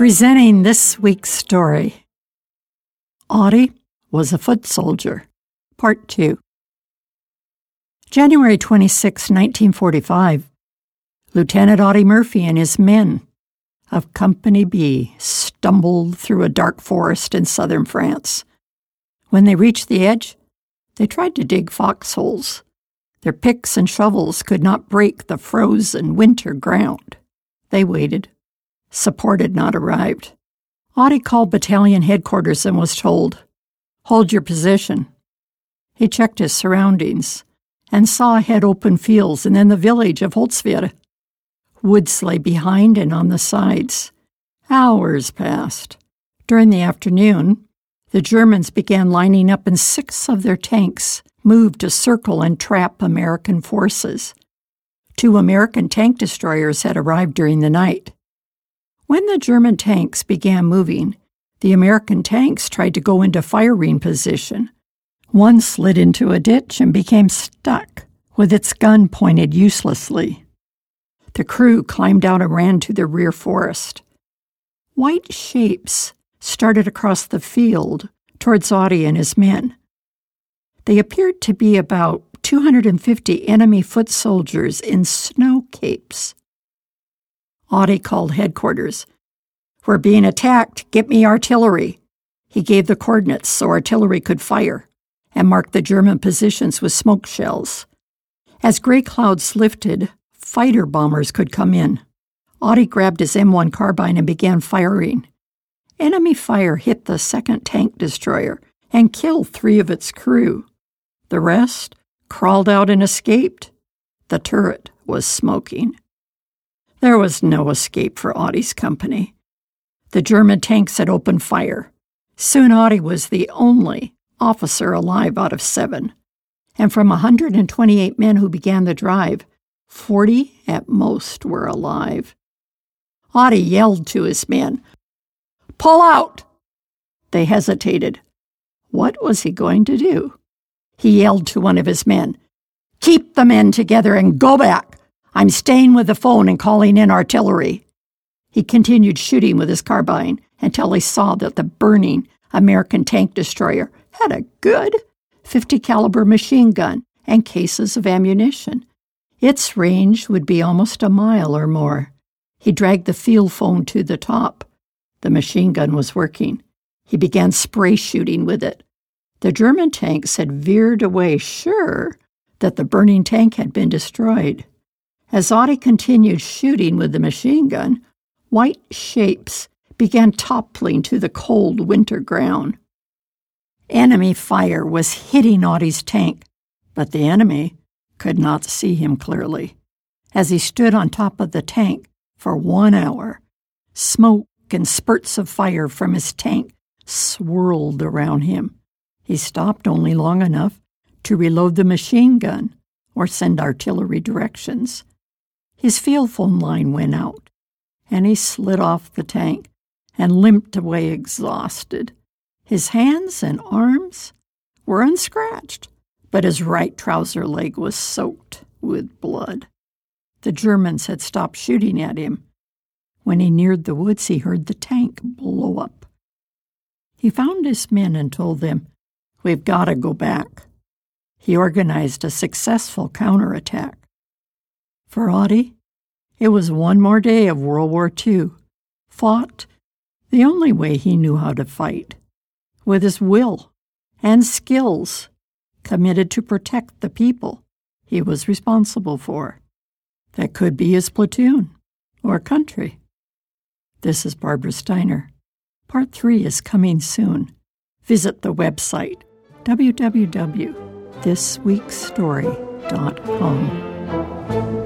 Presenting this week's story Audie was a foot soldier, Part 2. January 26, 1945, Lieutenant Audie Murphy and his men of Company B stumbled through a dark forest in southern France. When they reached the edge, they tried to dig foxholes. Their picks and shovels could not break the frozen winter ground. They waited. Support had not arrived. Audie called battalion headquarters and was told, Hold your position. He checked his surroundings and saw ahead open fields and then the village of Holzwihr. Woods lay behind and on the sides. Hours passed. During the afternoon, the Germans began lining up and six of their tanks moved to circle and trap American forces. Two American tank destroyers had arrived during the night. When the German tanks began moving, the American tanks tried to go into firing position. One slid into a ditch and became stuck, with its gun pointed uselessly. The crew climbed out and ran to the rear forest. White shapes started across the field towards Audie and his men. They appeared to be about 250 enemy foot soldiers in snow capes. Audie called headquarters. We're being attacked. Get me artillery. He gave the coordinates so artillery could fire and marked the German positions with smoke shells. As gray clouds lifted, fighter bombers could come in. Audie grabbed his M1 carbine and began firing. Enemy fire hit the second tank destroyer and killed three of its crew. The rest crawled out and escaped. The turret was smoking. There was no escape for Audie's company. The German tanks had opened fire. Soon Audie was the only officer alive out of seven. And from 128 men who began the drive, 40 at most were alive. Audie yelled to his men, Pull out! They hesitated. What was he going to do? He yelled to one of his men, Keep the men together and go back. I'm staying with the phone and calling in artillery. He continued shooting with his carbine until he saw that the burning American tank destroyer had a good 50 caliber machine gun and cases of ammunition. Its range would be almost a mile or more. He dragged the field phone to the top. The machine gun was working. He began spray shooting with it. The German tanks had veered away, sure that the burning tank had been destroyed. As Audie continued shooting with the machine gun, white shapes began toppling to the cold winter ground. Enemy fire was hitting Audie's tank, but the enemy could not see him clearly. As he stood on top of the tank for one hour, smoke and spurts of fire from his tank swirled around him. He stopped only long enough to reload the machine gun or send artillery directions. His field phone line went out, and he slid off the tank and limped away exhausted. His hands and arms were unscratched, but his right trouser leg was soaked with blood. The Germans had stopped shooting at him. When he neared the woods, he heard the tank blow up. He found his men and told them, We've got to go back. He organized a successful counterattack. For Audie, it was one more day of World War II, fought the only way he knew how to fight, with his will and skills, committed to protect the people he was responsible for. That could be his platoon or country. This is Barbara Steiner. Part 3 is coming soon. Visit the website www.thisweekstory.com.